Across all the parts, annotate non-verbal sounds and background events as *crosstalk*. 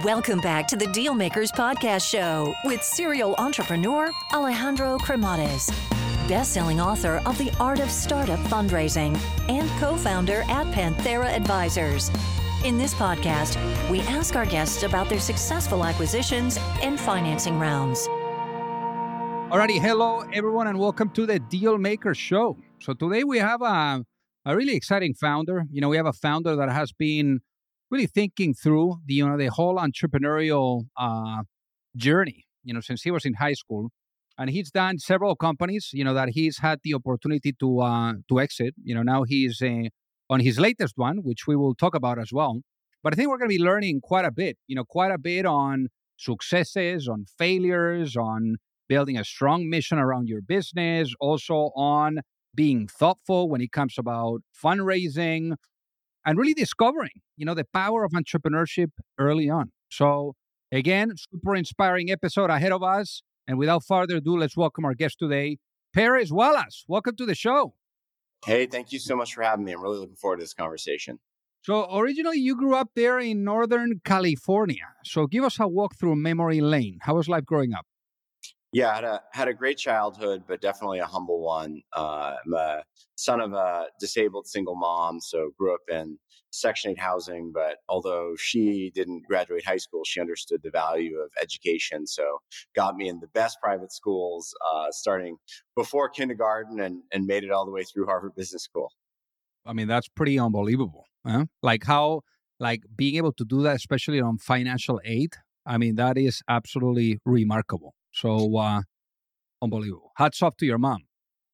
Welcome back to the Dealmakers Podcast Show with serial entrepreneur Alejandro Cremades, best-selling author of The Art of Startup Fundraising and co-founder at Panthera Advisors. In this podcast, we ask our guests about their successful acquisitions and financing rounds. Alrighty, hello everyone, and welcome to the Dealmakers Show. So today we have a, a really exciting founder. You know, we have a founder that has been really thinking through the you know the whole entrepreneurial uh, journey. You know, since he was in high school, and he's done several companies. You know that he's had the opportunity to uh, to exit. You know, now he's uh, on his latest one, which we will talk about as well. But I think we're going to be learning quite a bit. You know, quite a bit on successes, on failures, on building a strong mission around your business, also on being thoughtful when it comes about fundraising and really discovering, you know, the power of entrepreneurship early on. So again, super inspiring episode ahead of us. And without further ado, let's welcome our guest today, Paris Wallace. Welcome to the show. Hey, thank you so much for having me. I'm really looking forward to this conversation. So originally you grew up there in Northern California. So give us a walk through memory lane. How was life growing up? Yeah, I had a had a great childhood, but definitely a humble one. Uh, I'm a son of a disabled single mom, so grew up in Section 8 housing. But although she didn't graduate high school, she understood the value of education. So got me in the best private schools, uh, starting before kindergarten, and and made it all the way through Harvard Business School. I mean, that's pretty unbelievable. Huh? Like how, like being able to do that, especially on financial aid. I mean, that is absolutely remarkable. So uh, unbelievable. Hats off to your mom.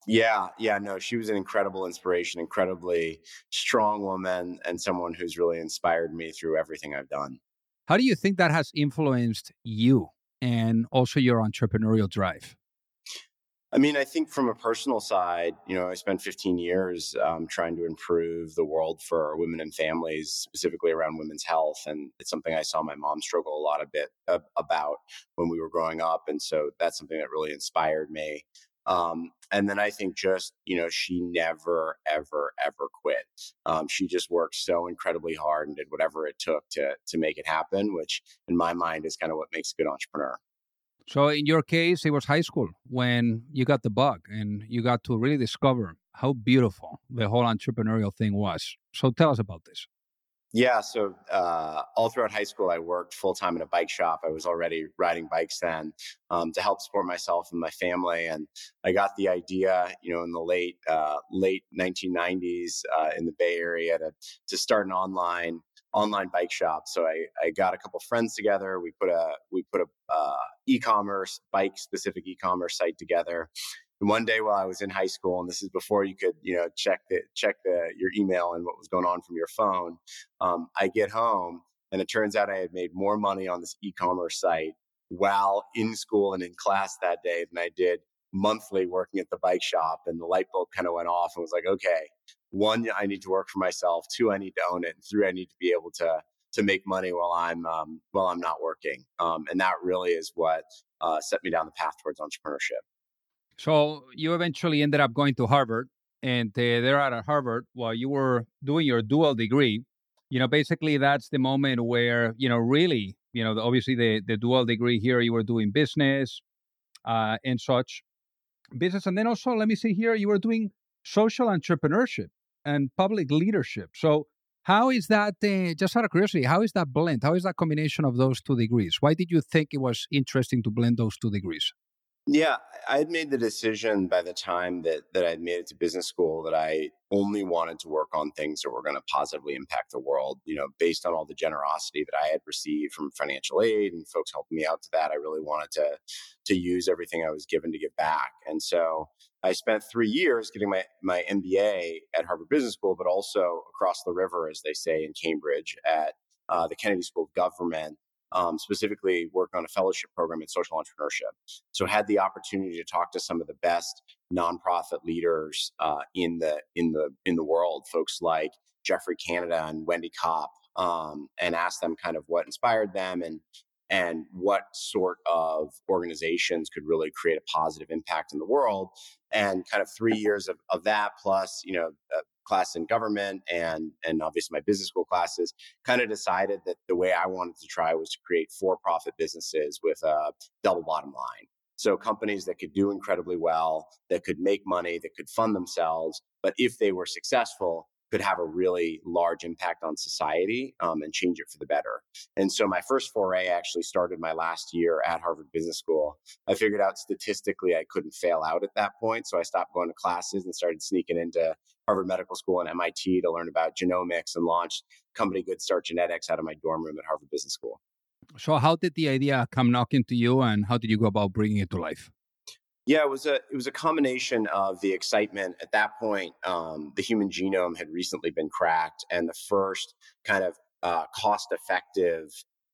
Yeah, yeah, no, she was an incredible inspiration, incredibly strong woman, and someone who's really inspired me through everything I've done. How do you think that has influenced you and also your entrepreneurial drive? I mean, I think from a personal side, you know, I spent 15 years um, trying to improve the world for women and families, specifically around women's health, and it's something I saw my mom struggle a lot a bit uh, about when we were growing up, and so that's something that really inspired me. Um, and then I think just, you know, she never, ever, ever quit. Um, she just worked so incredibly hard and did whatever it took to, to make it happen, which in my mind is kind of what makes a good entrepreneur. So in your case, it was high school when you got the bug and you got to really discover how beautiful the whole entrepreneurial thing was. So tell us about this. Yeah, so uh, all throughout high school, I worked full time in a bike shop. I was already riding bikes then um, to help support myself and my family. And I got the idea, you know, in the late uh, late 1990s uh, in the Bay Area to to start an online online bike shop. So I, I got a couple friends together. We put a we put a uh, e-commerce bike specific e-commerce site together. And one day while I was in high school, and this is before you could you know check the check the your email and what was going on from your phone, um, I get home and it turns out I had made more money on this e-commerce site while in school and in class that day than I did monthly working at the bike shop. And the light bulb kind of went off and was like, okay, one, I need to work for myself. Two, I need to own it. And three, I need to be able to to make money while I'm um, while I'm not working. Um, and that really is what uh, set me down the path towards entrepreneurship. So you eventually ended up going to Harvard, and uh, there at Harvard, while you were doing your dual degree, you know, basically that's the moment where you know really, you know, obviously the the dual degree here, you were doing business uh, and such business, and then also let me see here, you were doing social entrepreneurship and public leadership. So, how is that, uh, just out of curiosity, how is that blend? How is that combination of those two degrees? Why did you think it was interesting to blend those two degrees? Yeah, I had made the decision by the time that that I'd made it to business school that I only wanted to work on things that were going to positively impact the world. You know, based on all the generosity that I had received from financial aid and folks helping me out to that, I really wanted to to use everything I was given to give back. And so I spent three years getting my my MBA at Harvard Business School, but also across the river, as they say in Cambridge, at uh, the Kennedy School of Government um, specifically work on a fellowship program in social entrepreneurship. So had the opportunity to talk to some of the best nonprofit leaders uh, in the in the in the world, folks like Geoffrey Canada and Wendy Kopp, um, and ask them kind of what inspired them and and what sort of organizations could really create a positive impact in the world. And kind of three years of, of that, plus you know. Uh, class in government and and obviously my business school classes, kind of decided that the way I wanted to try was to create for-profit businesses with a double bottom line. So companies that could do incredibly well, that could make money, that could fund themselves, but if they were successful, could have a really large impact on society um, and change it for the better. And so my first foray actually started my last year at Harvard Business School. I figured out statistically I couldn't fail out at that point. So I stopped going to classes and started sneaking into Harvard Medical School and MIT to learn about genomics and launched company Good Start Genetics out of my dorm room at Harvard Business School. So, how did the idea come knocking to you, and how did you go about bringing it to life? Yeah, it was a it was a combination of the excitement at that point. Um, the human genome had recently been cracked, and the first kind of uh, cost effective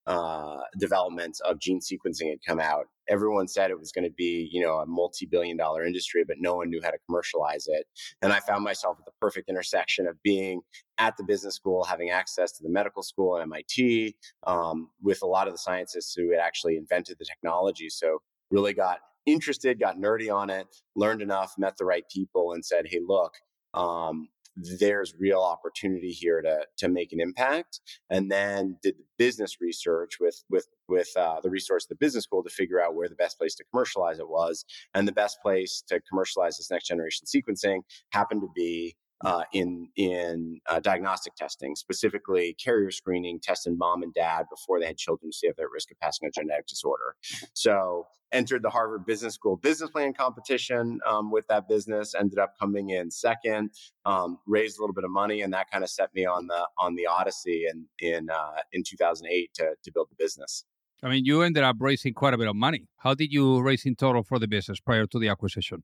uh, developments of gene sequencing had come out. Everyone said it was going to be, you know, a multi-billion dollar industry, but no one knew how to commercialize it. And I found myself at the perfect intersection of being at the business school, having access to the medical school at MIT, um, with a lot of the scientists who had actually invented the technology. So really got interested, got nerdy on it, learned enough, met the right people, and said, "Hey, look." Um, there's real opportunity here to to make an impact and then did the business research with with with uh, the resource the business school to figure out where the best place to commercialize it was and the best place to commercialize this next generation sequencing happened to be uh, in in uh, diagnostic testing, specifically carrier screening, testing mom and dad before they had children to see if they're at risk of passing a genetic disorder. So entered the Harvard Business School business plan competition um, with that business. Ended up coming in second. Um, raised a little bit of money, and that kind of set me on the on the odyssey in in uh, in 2008 to to build the business. I mean, you ended up raising quite a bit of money. How did you raise in total for the business prior to the acquisition?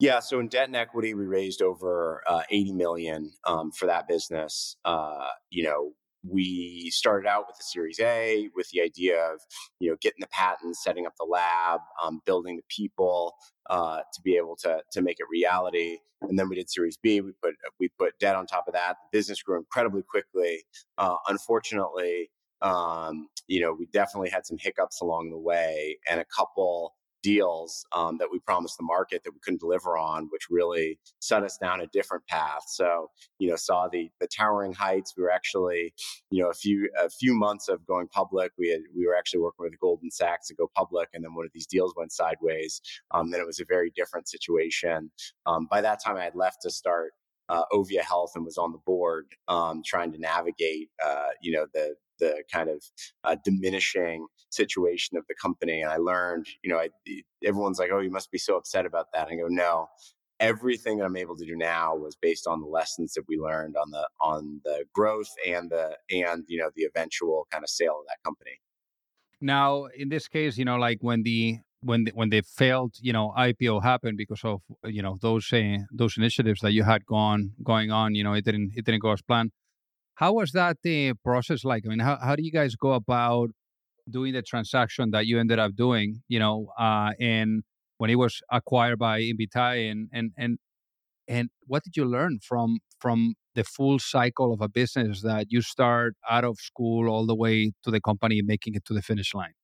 Yeah, so in debt and equity, we raised over uh, 80 million um, for that business. Uh, you know, we started out with the Series A with the idea of you know getting the patents, setting up the lab, um, building the people uh, to be able to to make it reality. And then we did Series B. We put we put debt on top of that. The business grew incredibly quickly. Uh, unfortunately, um, you know, we definitely had some hiccups along the way, and a couple deals um, that we promised the market that we couldn't deliver on, which really set us down a different path. So, you know, saw the the towering heights. We were actually, you know, a few a few months of going public. We had we were actually working with Goldman Sachs to go public, and then one of these deals went sideways. Um, then it was a very different situation. Um, by that time, I had left to start uh, Ovia Health and was on the board um, trying to navigate, uh, you know, the the kind of uh, diminishing situation of the company. And I learned, you know, I, everyone's like, "Oh, you must be so upset about that." I go, "No." Everything that I'm able to do now was based on the lessons that we learned on the on the growth and the and you know the eventual kind of sale of that company. Now, in this case, you know, like when the when the, when the failed, you know, IPO happened because of you know those uh, those initiatives that you had gone going on, you know, it didn't it didn't go as planned. How was that the uh, process like? I mean, how, how do you guys go about doing the transaction that you ended up doing, you know, uh, and when it was acquired by Invitae and, and, and, and what did you learn from, from the full cycle of a business that you start out of school all the way to the company making it to the finish line?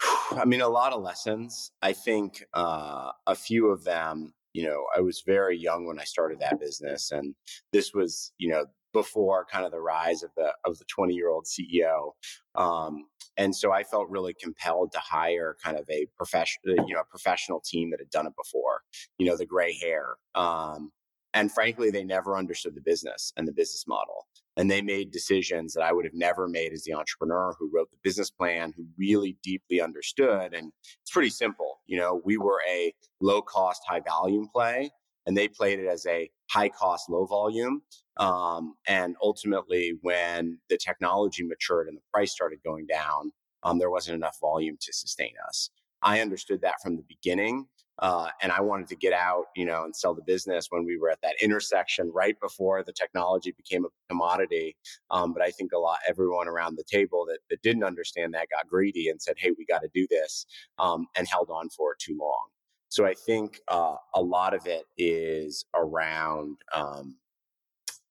*sighs* I mean, a lot of lessons. I think uh, a few of them, you know, I was very young when I started that business, and this was, you know, before kind of the rise of the of the 20 year old CEO. Um, and so I felt really compelled to hire kind of a professional, you know, a professional team that had done it before. You know, the gray hair. Um, and frankly, they never understood the business and the business model. And they made decisions that I would have never made as the entrepreneur who wrote the business plan, who really deeply understood. And it's pretty simple. You know, we were a low cost, high volume play and they played it as a high cost, low volume. Um, and ultimately, when the technology matured and the price started going down, um, there wasn't enough volume to sustain us. I understood that from the beginning. Uh, and I wanted to get out, you know, and sell the business when we were at that intersection right before the technology became a commodity. Um, but I think a lot, everyone around the table that, that didn't understand that got greedy and said, "Hey, we got to do this," um, and held on for it too long. So I think uh, a lot of it is around, um,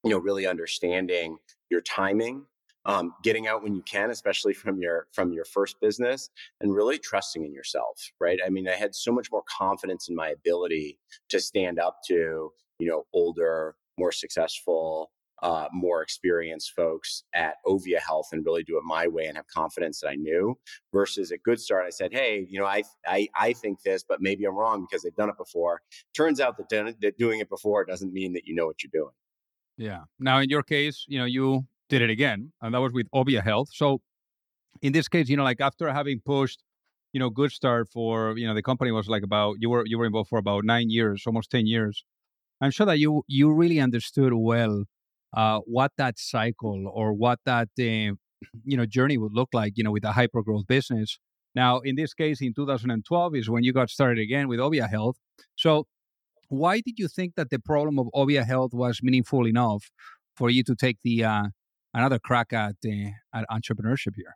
you know, really understanding your timing, um, getting out when you can, especially from your from your first business, and really trusting in yourself. Right? I mean, I had so much more confidence in my ability to stand up to you know older more successful uh, more experienced folks at Ovia Health and really do it my way and have confidence that I knew. Versus at Good Start, I said, "Hey, you know, I I, I think this, but maybe I'm wrong because they've done it before." Turns out that, that doing it before doesn't mean that you know what you're doing. Yeah. Now, in your case, you know, you did it again, and that was with Ovia Health. So, in this case, you know, like after having pushed, you know, Good Start for, you know, the company was like about you were you were involved for about nine years, almost ten years. I'm sure that you you really understood well uh, what that cycle or what that uh, *clears throat* you know journey would look like you know with a hyper growth business. Now in this case in 2012 is when you got started again with ovia health. So why did you think that the problem of ovia health was meaningful enough for you to take the uh, another crack at, uh, at entrepreneurship here?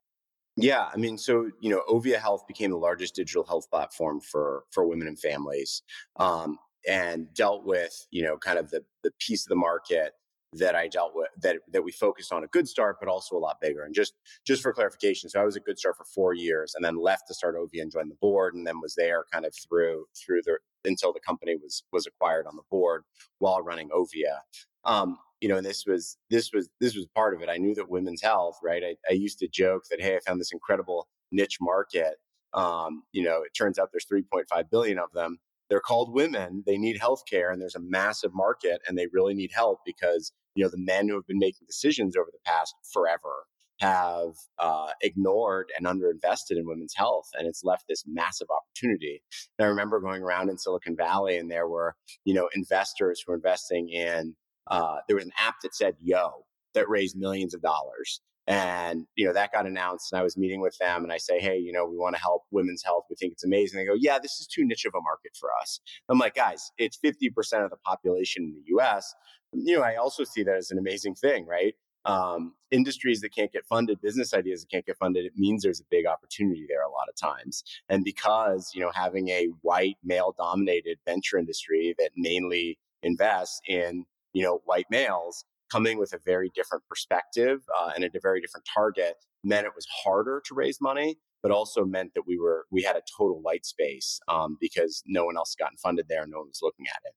Yeah, I mean, so you know, Ovia Health became the largest digital health platform for for women and families, um, and dealt with you know kind of the the piece of the market that I dealt with that that we focused on a good start, but also a lot bigger. And just just for clarification, so I was a good start for four years, and then left to start Ovia and joined the board, and then was there kind of through through the until the company was was acquired on the board while running Ovia. Um, you know, and this was this was this was part of it. I knew that women's health, right? I, I used to joke that hey, I found this incredible niche market. Um, you know, it turns out there's 3.5 billion of them. They're called women. They need health care, and there's a massive market, and they really need help because you know the men who have been making decisions over the past forever have uh, ignored and underinvested in women's health, and it's left this massive opportunity. And I remember going around in Silicon Valley, and there were you know investors who were investing in. Uh, there was an app that said "Yo" that raised millions of dollars, and you know that got announced, and I was meeting with them, and I say, "Hey, you know, we want to help women's health. We think it's amazing." They go, "Yeah, this is too niche of a market for us." I'm like, "Guys, it's 50% of the population in the U.S you know, I also see that as an amazing thing, right? Um, industries that can't get funded, business ideas that can't get funded, it means there's a big opportunity there a lot of times. And because, you know, having a white male dominated venture industry that mainly invests in, you know, white males coming with a very different perspective uh, and a very different target meant it was harder to raise money but also meant that we were we had a total white space um, because no one else gotten funded there no one was looking at it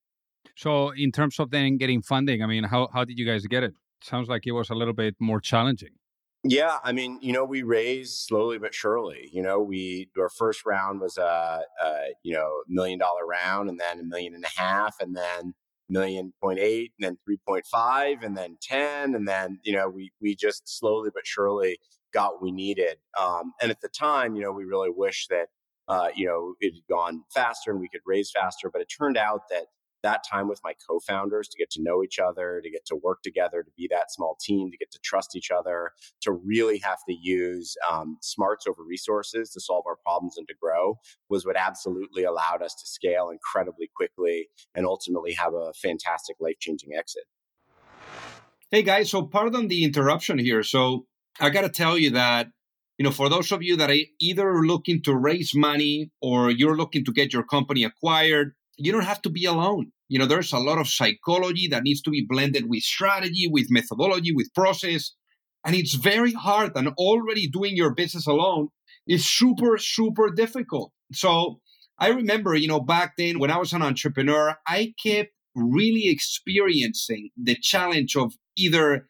so, in terms of then getting funding, I mean, how how did you guys get it? Sounds like it was a little bit more challenging. Yeah, I mean, you know, we raised slowly but surely. You know, we our first round was a, a you know million dollar round, and then a million and a half, and then million point eight, and then three point five, and then ten, and then you know we we just slowly but surely got what we needed. Um, and at the time, you know, we really wish that uh, you know it had gone faster and we could raise faster, but it turned out that that time with my co-founders to get to know each other, to get to work together, to be that small team, to get to trust each other, to really have to use um, smarts over resources to solve our problems and to grow was what absolutely allowed us to scale incredibly quickly and ultimately have a fantastic life-changing exit. Hey guys, so pardon the interruption here. So I got to tell you that you know, for those of you that are either looking to raise money or you're looking to get your company acquired, you don't have to be alone. You know, there's a lot of psychology that needs to be blended with strategy, with methodology, with process. And it's very hard. And already doing your business alone is super, super difficult. So I remember, you know, back then when I was an entrepreneur, I kept really experiencing the challenge of either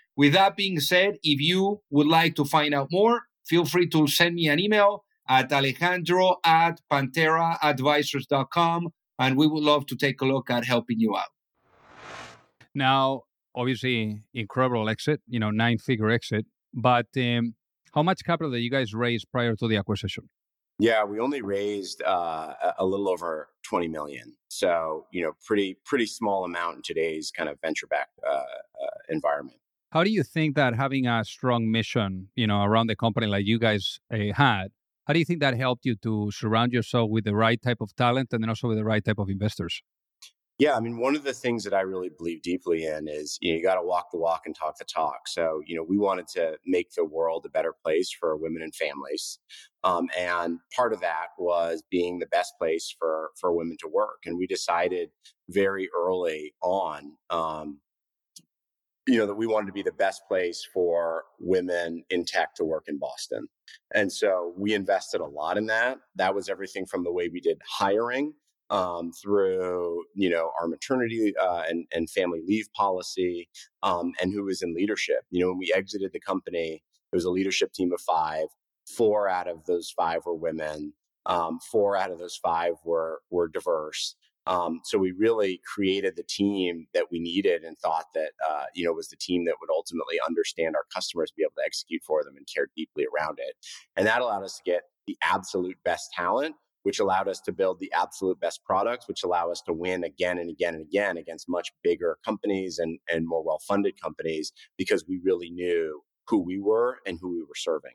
with that being said, if you would like to find out more, feel free to send me an email at alejandro at pantheraadvisors.com and we would love to take a look at helping you out. Now, obviously incredible exit, you know, nine figure exit. But um, how much capital did you guys raise prior to the acquisition? Yeah, we only raised uh, a little over 20 million. So, you know, pretty pretty small amount in today's kind of venture backed uh, uh, environment. How do you think that having a strong mission, you know, around the company like you guys uh, had, how do you think that helped you to surround yourself with the right type of talent and then also with the right type of investors? Yeah, I mean, one of the things that I really believe deeply in is you, know, you got to walk the walk and talk the talk. So, you know, we wanted to make the world a better place for women and families, um, and part of that was being the best place for for women to work. And we decided very early on, um, you know, that we wanted to be the best place for women in tech to work in Boston. And so we invested a lot in that. That was everything from the way we did hiring um, through you know our maternity uh, and, and family leave policy um, and who was in leadership you know when we exited the company it was a leadership team of five four out of those five were women um, four out of those five were were diverse um, so we really created the team that we needed and thought that uh, you know was the team that would ultimately understand our customers, be able to execute for them, and care deeply around it. And that allowed us to get the absolute best talent which allowed us to build the absolute best products, which allow us to win again and again and again against much bigger companies and, and more well funded companies because we really knew who we were and who we were serving.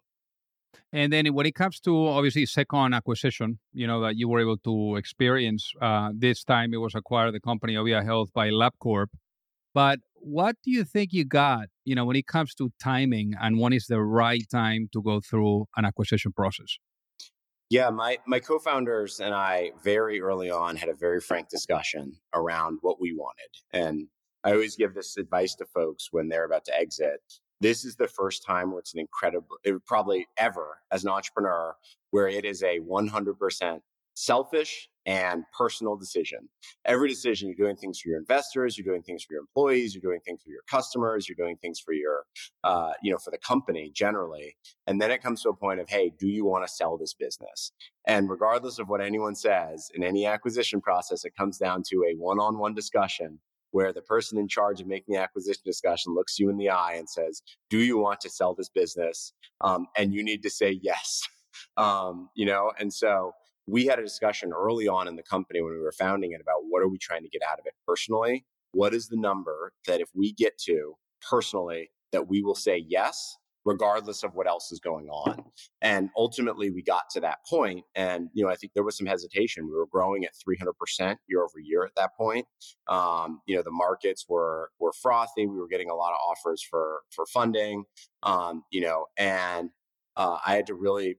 And then when it comes to obviously second acquisition, you know, that you were able to experience, uh, this time it was acquired the company Ovia Health by LabCorp. But what do you think you got, you know, when it comes to timing and when is the right time to go through an acquisition process? Yeah, my my co-founders and I very early on had a very frank discussion around what we wanted. And I always give this advice to folks when they're about to exit. This is the first time where it's an incredible, it probably ever as an entrepreneur, where it is a 100% selfish and personal decision. Every decision, you're doing things for your investors, you're doing things for your employees, you're doing things for your customers, you're doing things for your, uh, you know, for the company generally. And then it comes to a point of, hey, do you want to sell this business? And regardless of what anyone says in any acquisition process, it comes down to a one-on-one discussion where the person in charge of making the acquisition discussion looks you in the eye and says, "Do you want to sell this business?" Um, and you need to say yes. *laughs* Um, you know, and so we had a discussion early on in the company when we were founding it about what are we trying to get out of it personally? What is the number that if we get to personally, that we will say yes, regardless of what else is going on. And ultimately we got to that point and you know I think there was some hesitation. We were growing at 300% year over year at that point. Um, you know the markets were were frothy. We were getting a lot of offers for for funding. Um, you know and uh, I had to really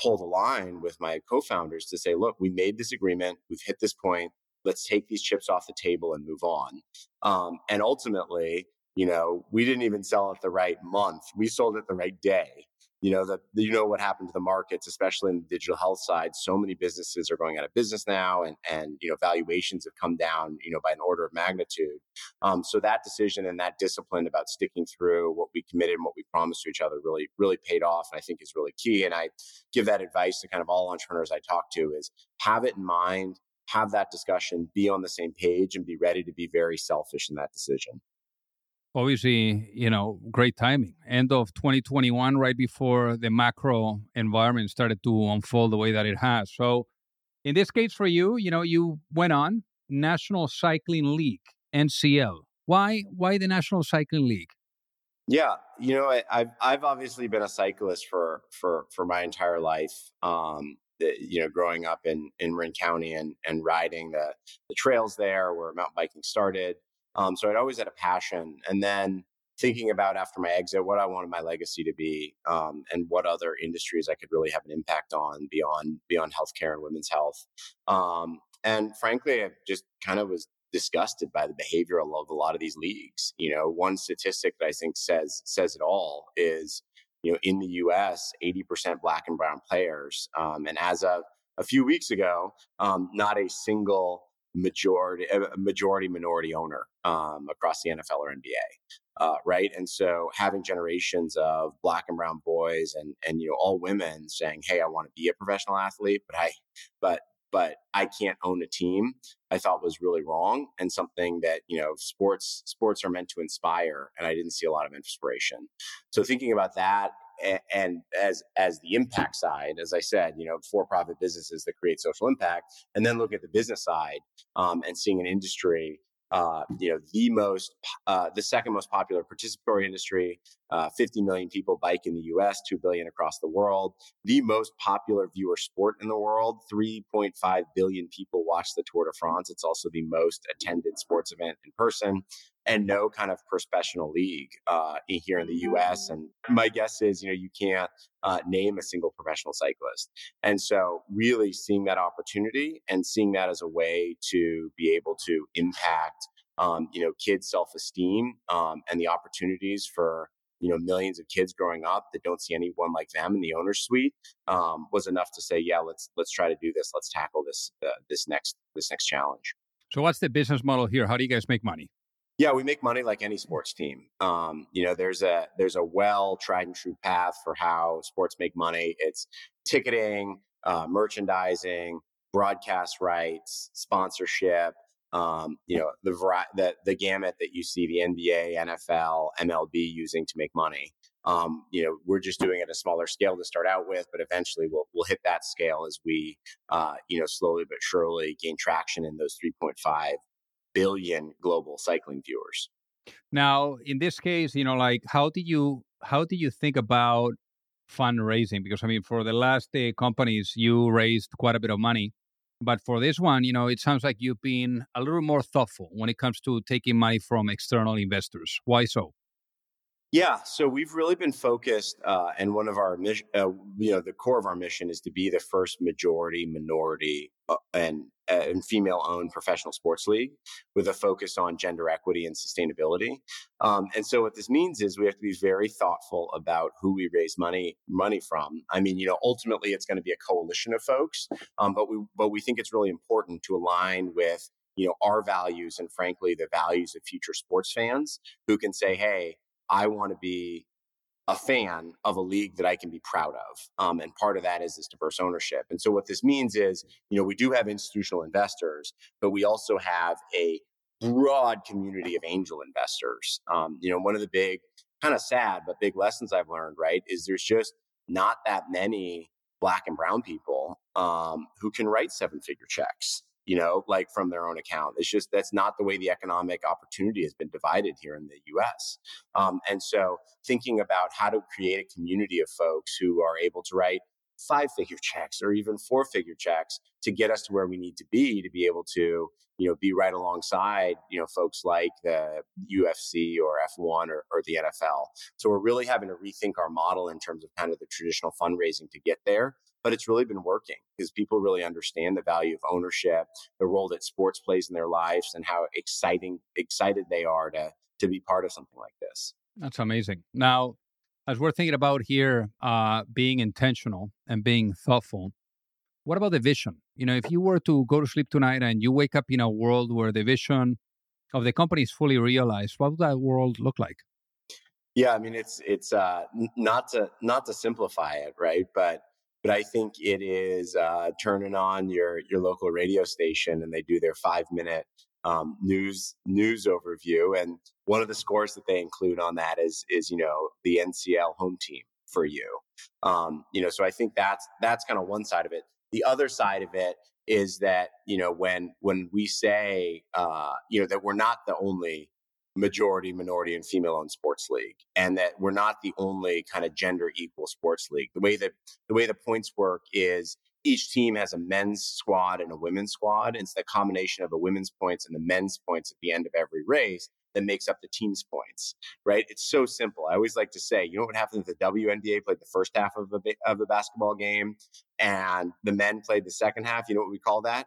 pull the line with my co-founders to say, look, we made this agreement, we've hit this point, let's take these chips off the table and move on. Um, and ultimately, you know, we didn't even sell it the right month; we sold it the right day. You know that you know what happened to the markets especially in the digital health side so many businesses are going out of business now and and you know valuations have come down you know by an order of magnitude. Um, so that decision and that discipline about sticking through what we committed and what we promised to each other really really paid off and i think is really key and i give that advice to kind of all entrepreneurs i talk to is have it in mind have that discussion be on the same page and be ready to be very selfish in that decision obviously, you know, great timing. End of 2021, right before the macro environment started to unfold the way that it has. So, in this case for you, you know, you went on National Cycling League, NCL. Why? Why the National Cycling League? Yeah, you know, I, have I've obviously been a cyclist for for for my entire life. Um, you know, growing up in in Marin County and and riding the the trails there where mountain biking started. Um, so I'd always had a passion. And then thinking about after my exit, what I wanted my legacy to be, um, and what other industries I could really have an impact on beyond beyond healthcare and women's health. Um, and frankly, I just kind of was disgusted by the behavior of a lot of these leagues. You know, one statistic that I think says says it all is, you know, in the U.S., eighty percent Black and Brown players, um, and as of a few weeks ago, um, not a single majority majority minority owner um, across the NFL or NBA. Uh, right. And so having generations of black and brown boys and, and, you know, all women saying, Hey, I want to be a professional athlete, but I, but, but I can't own a team, I thought was really wrong and something that, you know, sports sports are meant to inspire and I didn't see a lot of inspiration. So thinking about that and, as as the impact side, as I said, you know, for-profit businesses that create social impact, and then look at the business side um, and seeing an industry uh, you know, the most, uh, the second most popular participatory industry. Uh, 50 million people bike in the U.S., 2 billion across the world. The most popular viewer sport in the world. 3.5 billion people watch the Tour de France. It's also the most attended sports event in person and no kind of professional league uh, here in the U.S. And my guess is, you know, you can't uh, name a single professional cyclist. And so, really seeing that opportunity and seeing that as a way to be able to impact, um, you know, kids' self-esteem um, and the opportunities for you know millions of kids growing up that don't see anyone like them in the owner's suite um, was enough to say, yeah, let's let's try to do this. Let's tackle this uh, this next this next challenge. So, what's the business model here? How do you guys make money? Yeah, we make money like any sports team. Um, you know, there's a there's a well tried and true path for how sports make money. It's ticketing, uh, merchandising, broadcast rights, sponsorship. Um, you know, the, the the gamut that you see the NBA, NFL, MLB using to make money. Um, you know, we're just doing it at a smaller scale to start out with, but eventually we'll we'll hit that scale as we, uh, you know, slowly but surely gain traction in those 3.5 billion global cycling viewers. Now, in this case, you know, like how do you how do you think about fundraising? Because I mean, for the last uh, companies, you raised quite a bit of money, but for this one, you know, it sounds like you've been a little more thoughtful when it comes to taking money from external investors. Why so? Yeah, so we've really been focused, uh, and one of our mission, uh, you know, the core of our mission is to be the first majority minority uh, and uh, and female-owned professional sports league with a focus on gender equity and sustainability. Um, and so, what this means is we have to be very thoughtful about who we raise money money from. I mean, you know, ultimately it's going to be a coalition of folks, um, but we but we think it's really important to align with you know our values and frankly the values of future sports fans who can say, hey I want to be a fan of a league that I can be proud of. Um, and part of that is this diverse ownership. And so what this means is, you know, we do have institutional investors, but we also have a broad community of angel investors. Um, you know, one of the big, kind of sad, but big lessons I've learned, right, is there's just not that many black and brown people um, who can write seven figure checks you know, like from their own account. It's just that's not the way the economic opportunity has been divided here in the US. Um, and so thinking about how to create a community of folks who are able to write five figure checks or even four figure checks to get us to where we need to be to be able to you know be right alongside you know folks like the UFC or F1 or, or the NFL. So we're really having to rethink our model in terms of kind of the traditional fundraising to get there but it's really been working because people really understand the value of ownership, the role that sports plays in their lives, and how exciting excited they are to to be part of something like this. That's amazing. Now, as we're thinking about here, uh, being intentional and being thoughtful, what about the vision? You know, if you were to go to sleep tonight and you wake up in a world where the vision of the company is fully realized, what would that world look like? Yeah, I mean, it's it's uh, not to not to simplify it, right? But but I think it is uh, turning on your your local radio station and they do their five minute um, news news overview. And one of the scores that they include on that is is you know the NCL home team for you. Um, you know, so I think that's that's kind of one side of it. The other side of it is that you know when when we say uh, you know that we're not the only majority, minority, and female owned sports league, and that we're not the only kind of gender equal sports league. The way that the way the points work is each team has a men's squad and a women's squad. It's the combination of the women's points and the men's points at the end of every race that makes up the team's points, right? It's so simple. I always like to say, you know what happens if the WNBA played the first half of a, of a basketball game and the men played the second half? You know what we call that?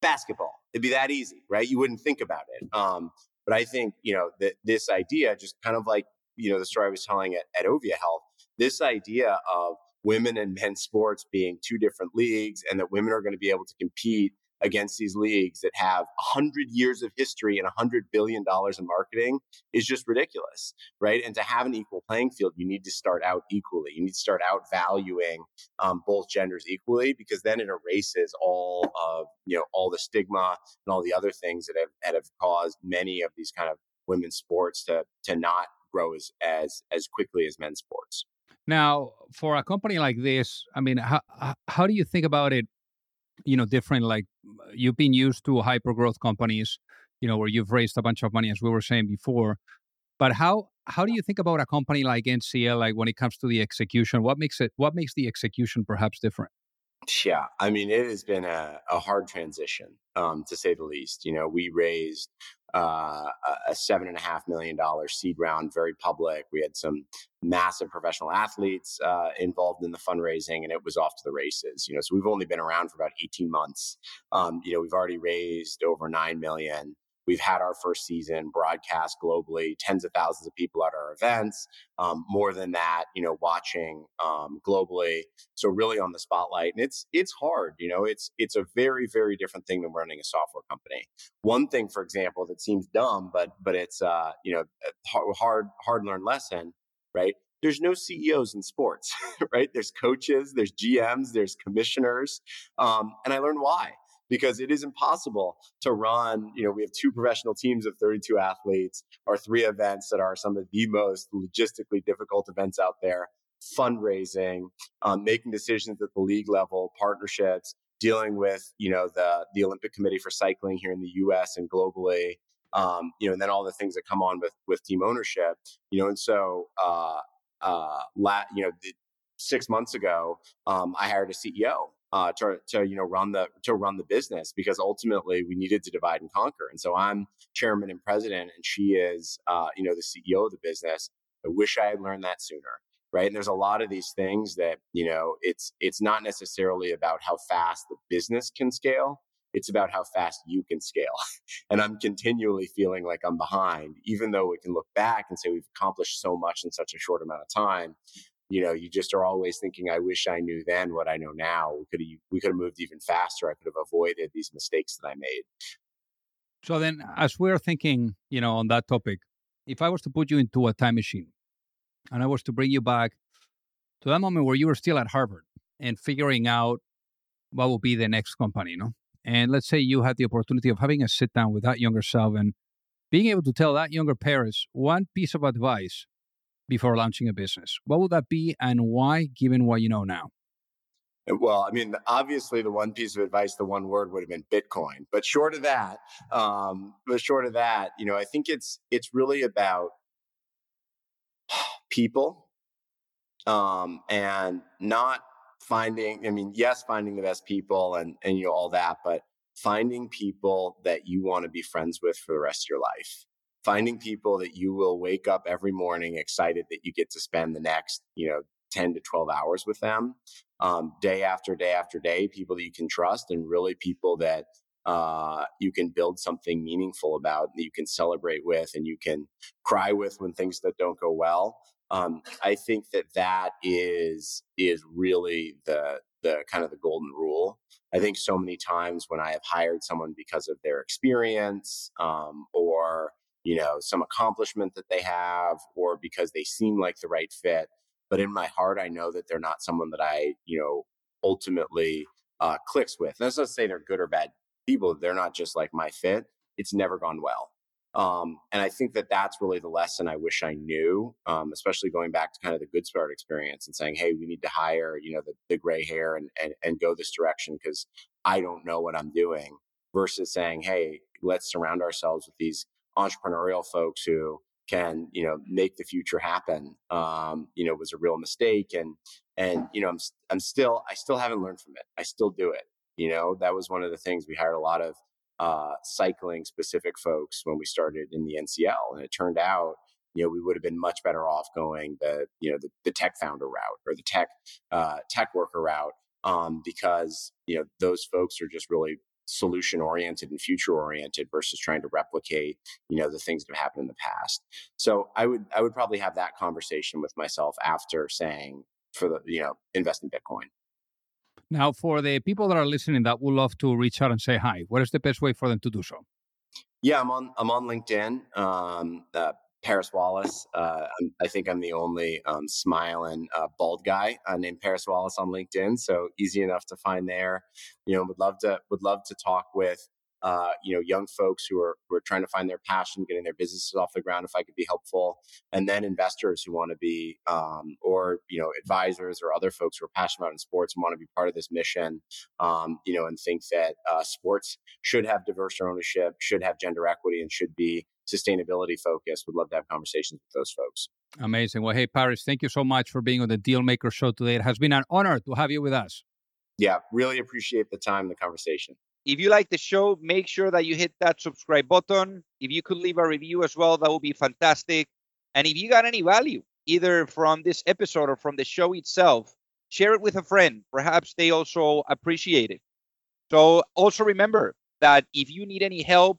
Basketball. It'd be that easy, right? You wouldn't think about it. Um, but I think, you know, that this idea, just kind of like, you know, the story I was telling at, at Ovia Health, this idea of women and men's sports being two different leagues and that women are going to be able to compete against these leagues that have 100 years of history and 100 billion dollars in marketing is just ridiculous right? And to have an equal playing field you need to start out equally. You need to start out valuing um, both genders equally because then it erases all of you know all the stigma and all the other things that have, that have caused many of these kind of women's sports to to not grow as as as quickly as men's sports. Now for a company like this i mean how how do you think about it you know different like you've been used to hyper growth companies you know where you've raised a bunch of money as we were saying before. But how how do you think about a company like ncl like when it comes to the execution? What makes it what makes the execution perhaps different yeah i mean it has been a, a hard transition um, to say the least you know we raised uh, a seven and a half million dollar seed round, very public. We had some massive professional athletes uh, involved in the fundraising, and it was off to the races. You know, so we've only been around for about eighteen months. Um, you know, we've already raised over nine million. We've had our first season broadcast globally, tens of thousands of people at our events, um, more than that, you know, watching um, globally. So really on the spotlight, and it's it's hard, you know, it's it's a very very different thing than running a software company. One thing, for example, that seems dumb, but but it's uh, you know hard hard learned lesson, right? there's no CEOs in sports, *laughs* right? There's coaches, there's GMs, there's commissioners. Um, and I learned why because it is impossible to run. You know, we have two professional teams of 32 athletes, or three events that are some of the most logistically difficult events out there. Fundraising, um, making decisions at the league level, partnerships, dealing with you know the the Olympic Committee for cycling here in the U.S. and globally. Um, you know, and then all the things that come on with with team ownership. You know, and so uh, uh, la- you know, six months ago, um, I hired a CEO uh, to, to you know run the to run the business because ultimately we needed to divide and conquer. And so I'm chairman and president, and she is uh, you know the CEO of the business. I wish I had learned that sooner, right? And there's a lot of these things that you know it's it's not necessarily about how fast the business can scale. It's about how fast you can scale. *laughs* and I'm continually feeling like I'm behind, even though we can look back and say we've accomplished so much in such a short amount of time you know, you just are always thinking, I wish I knew then what I know now. We could have, we could have moved even faster. I could have avoided these mistakes that I made. So then, as we're thinking, you know, on that topic, if I was to put you into a time machine and I was to bring you back to that moment where you were still at Harvard and figuring out what will be the next company, know, and let's say you had the opportunity of having a sit down with that younger self and being able to tell that younger Paris one piece of advice before launching a business? What would that be and why, given what you know now? Uh, well, I mean, obviously, the one piece of advice, the one word would have been Bitcoin. But short of that, um, but short of that, you know, I think it's it's really about people um, and not finding. I mean, yes, finding the best people and and you know all that, but finding people that you want to be friends with for the rest of your life finding people that you will wake up every morning excited that you get to spend the next, you know, 10 to 12 hours with them, um, day after day after day, people that you can trust and really people that uh, you can build something meaningful about that you can celebrate with and you can cry with when things that don't go well. Um, I think that that is is really the the kind of the golden rule. I think so many times when I have hired someone because of their experience um, or you know, some accomplishment that they have or because they seem like the right fit. But in my heart, I know that they're not someone that I, you know, ultimately uh, clicks with. And that's not to say they're good or bad people. They're not just like my fit. It's never gone well. Um, and I think that that's really the lesson I wish I knew, um, especially going back to kind of the good start experience and saying, hey, we need to hire, you know, the, the gray hair and, and, and go this direction because I don't know what I'm doing versus saying, hey, let's surround ourselves with these entrepreneurial folks who can you know make the future happen um, you know was a real mistake and and you know I'm I'm still I still haven't learned from it. I still do it you know? That was one of the things we hired a lot of uh, cycling specific folks when we started in the NCL and it turned out you know we would have been much better off going the you know the, the tech founder route or the tech uh, tech worker route um, because you know those folks are just really solution oriented and future oriented versus trying to replicate you know the things that have happened in the past so i would i would probably have that conversation with myself after saying for the you know invest in bitcoin Now, for the people that are listening that would love to reach out and say hi, what is the best way for them to do so? Yeah, I'm on I'm on LinkedIn. Um, uh, Paris Wallace. Uh, i think I'm the only um, smiling uh, bald guy uh, named Paris Wallace on LinkedIn, so easy enough to find there. You know, would love to would love to talk with uh, you know, young folks who are who are trying to find their passion, getting their businesses off the ground. If I could be helpful, and then investors who want to be, um, or you know, advisors or other folks who are passionate about in sports and want to be part of this mission, um, you know, and think that uh, sports should have diverse ownership, should have gender equity, and should be sustainability focused. Would love to have conversations with those folks. Amazing. Well, hey, Paris, thank you so much for being on the Dealmaker Show today. It has been an honor to have you with us. Yeah, really appreciate the time, and the conversation. If you like the show, make sure that you hit that subscribe button. If you could leave a review as well, that would be fantastic. And if you got any value, either from this episode or from the show itself, share it with a friend. Perhaps they also appreciate it. So also remember that if you need any help,